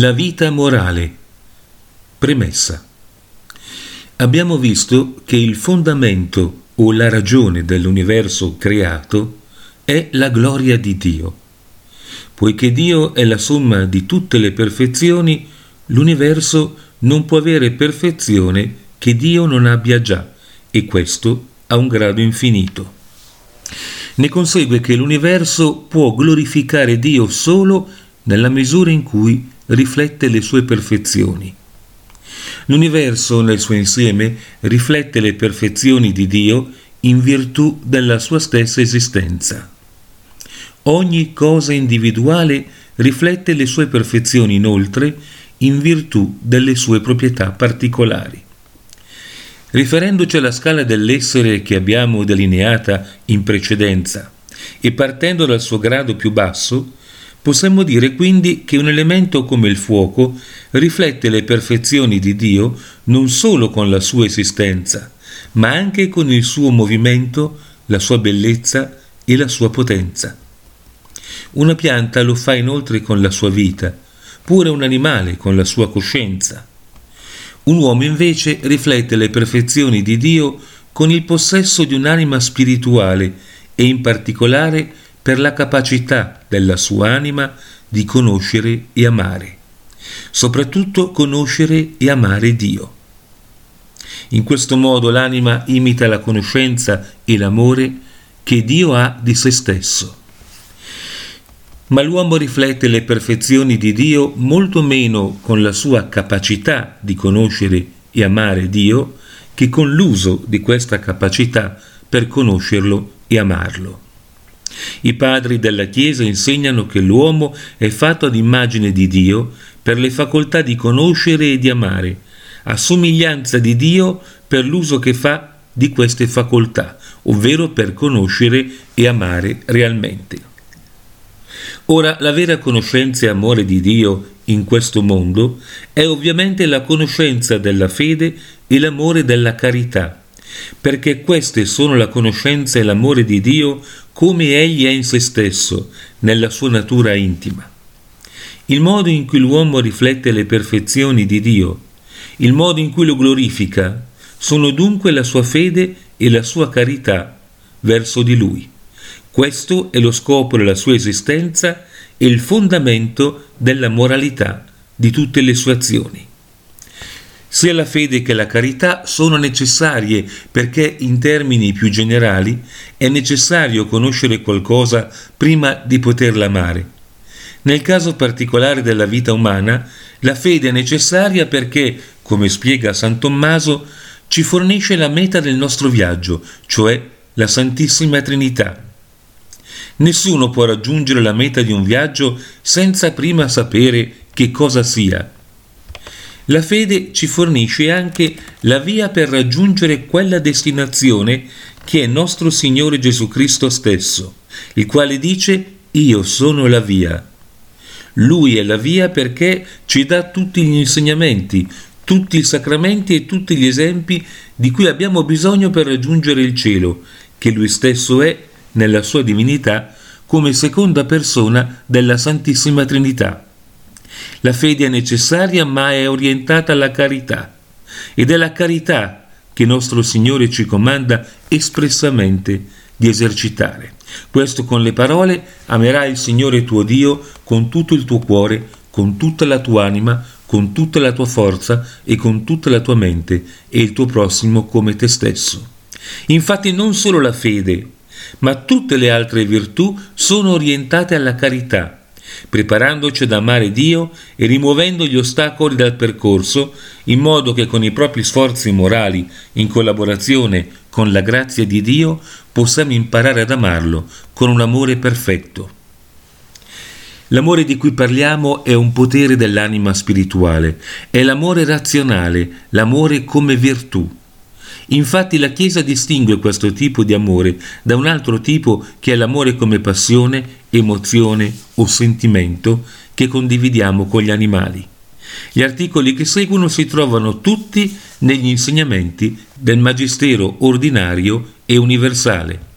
La vita morale. Premessa. Abbiamo visto che il fondamento o la ragione dell'universo creato è la gloria di Dio. Poiché Dio è la somma di tutte le perfezioni, l'universo non può avere perfezione che Dio non abbia già, e questo a un grado infinito. Ne consegue che l'universo può glorificare Dio solo nella misura in cui riflette le sue perfezioni. L'universo nel suo insieme riflette le perfezioni di Dio in virtù della sua stessa esistenza. Ogni cosa individuale riflette le sue perfezioni inoltre in virtù delle sue proprietà particolari. Riferendoci alla scala dell'essere che abbiamo delineata in precedenza e partendo dal suo grado più basso, Possiamo dire quindi che un elemento come il fuoco riflette le perfezioni di Dio non solo con la sua esistenza, ma anche con il suo movimento, la sua bellezza e la sua potenza. Una pianta lo fa inoltre con la sua vita, pure un animale con la sua coscienza. Un uomo invece riflette le perfezioni di Dio con il possesso di un'anima spirituale e in particolare per la capacità della sua anima di conoscere e amare, soprattutto conoscere e amare Dio. In questo modo l'anima imita la conoscenza e l'amore che Dio ha di se stesso. Ma l'uomo riflette le perfezioni di Dio molto meno con la sua capacità di conoscere e amare Dio che con l'uso di questa capacità per conoscerlo e amarlo. I padri della Chiesa insegnano che l'uomo è fatto ad immagine di Dio per le facoltà di conoscere e di amare, a somiglianza di Dio per l'uso che fa di queste facoltà, ovvero per conoscere e amare realmente. Ora, la vera conoscenza e amore di Dio in questo mondo è ovviamente la conoscenza della fede e l'amore della carità, perché queste sono la conoscenza e l'amore di Dio come egli è in se stesso, nella sua natura intima. Il modo in cui l'uomo riflette le perfezioni di Dio, il modo in cui lo glorifica, sono dunque la sua fede e la sua carità verso di lui. Questo è lo scopo della sua esistenza e il fondamento della moralità di tutte le sue azioni. Sia la fede che la carità sono necessarie perché in termini più generali è necessario conoscere qualcosa prima di poterla amare. Nel caso particolare della vita umana, la fede è necessaria perché, come spiega San Tommaso, ci fornisce la meta del nostro viaggio, cioè la Santissima Trinità. Nessuno può raggiungere la meta di un viaggio senza prima sapere che cosa sia la fede ci fornisce anche la via per raggiungere quella destinazione che è nostro Signore Gesù Cristo stesso, il quale dice io sono la via. Lui è la via perché ci dà tutti gli insegnamenti, tutti i sacramenti e tutti gli esempi di cui abbiamo bisogno per raggiungere il cielo, che lui stesso è, nella sua divinità, come seconda persona della Santissima Trinità. La fede è necessaria ma è orientata alla carità ed è la carità che nostro Signore ci comanda espressamente di esercitare. Questo con le parole amerai il Signore tuo Dio con tutto il tuo cuore, con tutta la tua anima, con tutta la tua forza e con tutta la tua mente e il tuo prossimo come te stesso. Infatti non solo la fede, ma tutte le altre virtù sono orientate alla carità preparandoci ad amare Dio e rimuovendo gli ostacoli dal percorso, in modo che con i propri sforzi morali, in collaborazione con la grazia di Dio, possiamo imparare ad amarlo con un amore perfetto. L'amore di cui parliamo è un potere dell'anima spirituale, è l'amore razionale, l'amore come virtù. Infatti la Chiesa distingue questo tipo di amore da un altro tipo che è l'amore come passione, emozione o sentimento che condividiamo con gli animali. Gli articoli che seguono si trovano tutti negli insegnamenti del Magistero ordinario e universale.